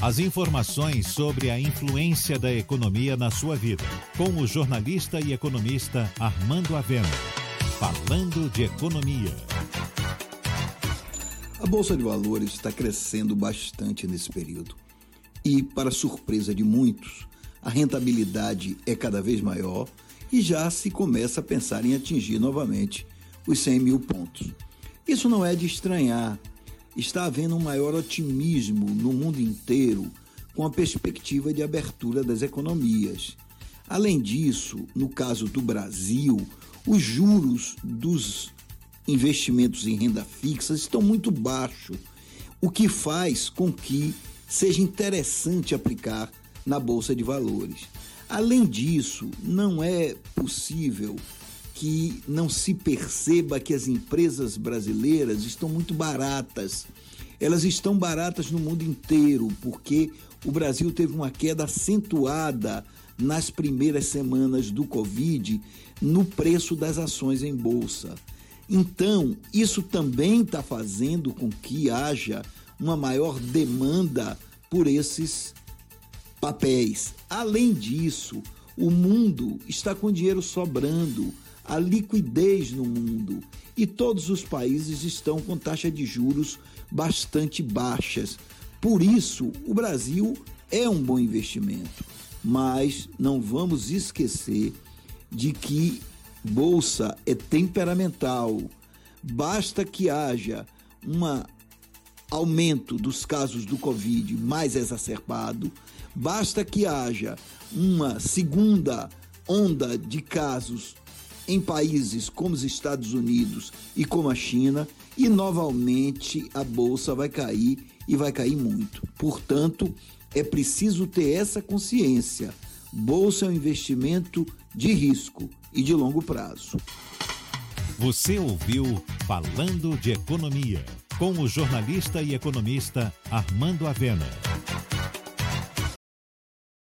As informações sobre a influência da economia na sua vida, com o jornalista e economista Armando Avena. Falando de economia. A Bolsa de Valores está crescendo bastante nesse período. E, para surpresa de muitos, a rentabilidade é cada vez maior e já se começa a pensar em atingir novamente os 100 mil pontos. Isso não é de estranhar, está havendo um maior otimismo no mundo inteiro com a perspectiva de abertura das economias. Além disso, no caso do Brasil, os juros dos investimentos em renda fixa estão muito baixos, o que faz com que seja interessante aplicar na bolsa de valores. Além disso, não é possível que não se perceba que as empresas brasileiras estão muito baratas. Elas estão baratas no mundo inteiro, porque o Brasil teve uma queda acentuada nas primeiras semanas do Covid no preço das ações em bolsa. Então, isso também está fazendo com que haja uma maior demanda por esses papéis. Além disso, o mundo está com dinheiro sobrando a liquidez no mundo e todos os países estão com taxa de juros bastante baixas. Por isso, o Brasil é um bom investimento, mas não vamos esquecer de que bolsa é temperamental. Basta que haja um aumento dos casos do Covid mais exacerbado, basta que haja uma segunda onda de casos em países como os Estados Unidos e como a China, e novamente a bolsa vai cair e vai cair muito. Portanto, é preciso ter essa consciência. Bolsa é um investimento de risco e de longo prazo. Você ouviu Falando de Economia, com o jornalista e economista Armando Avena.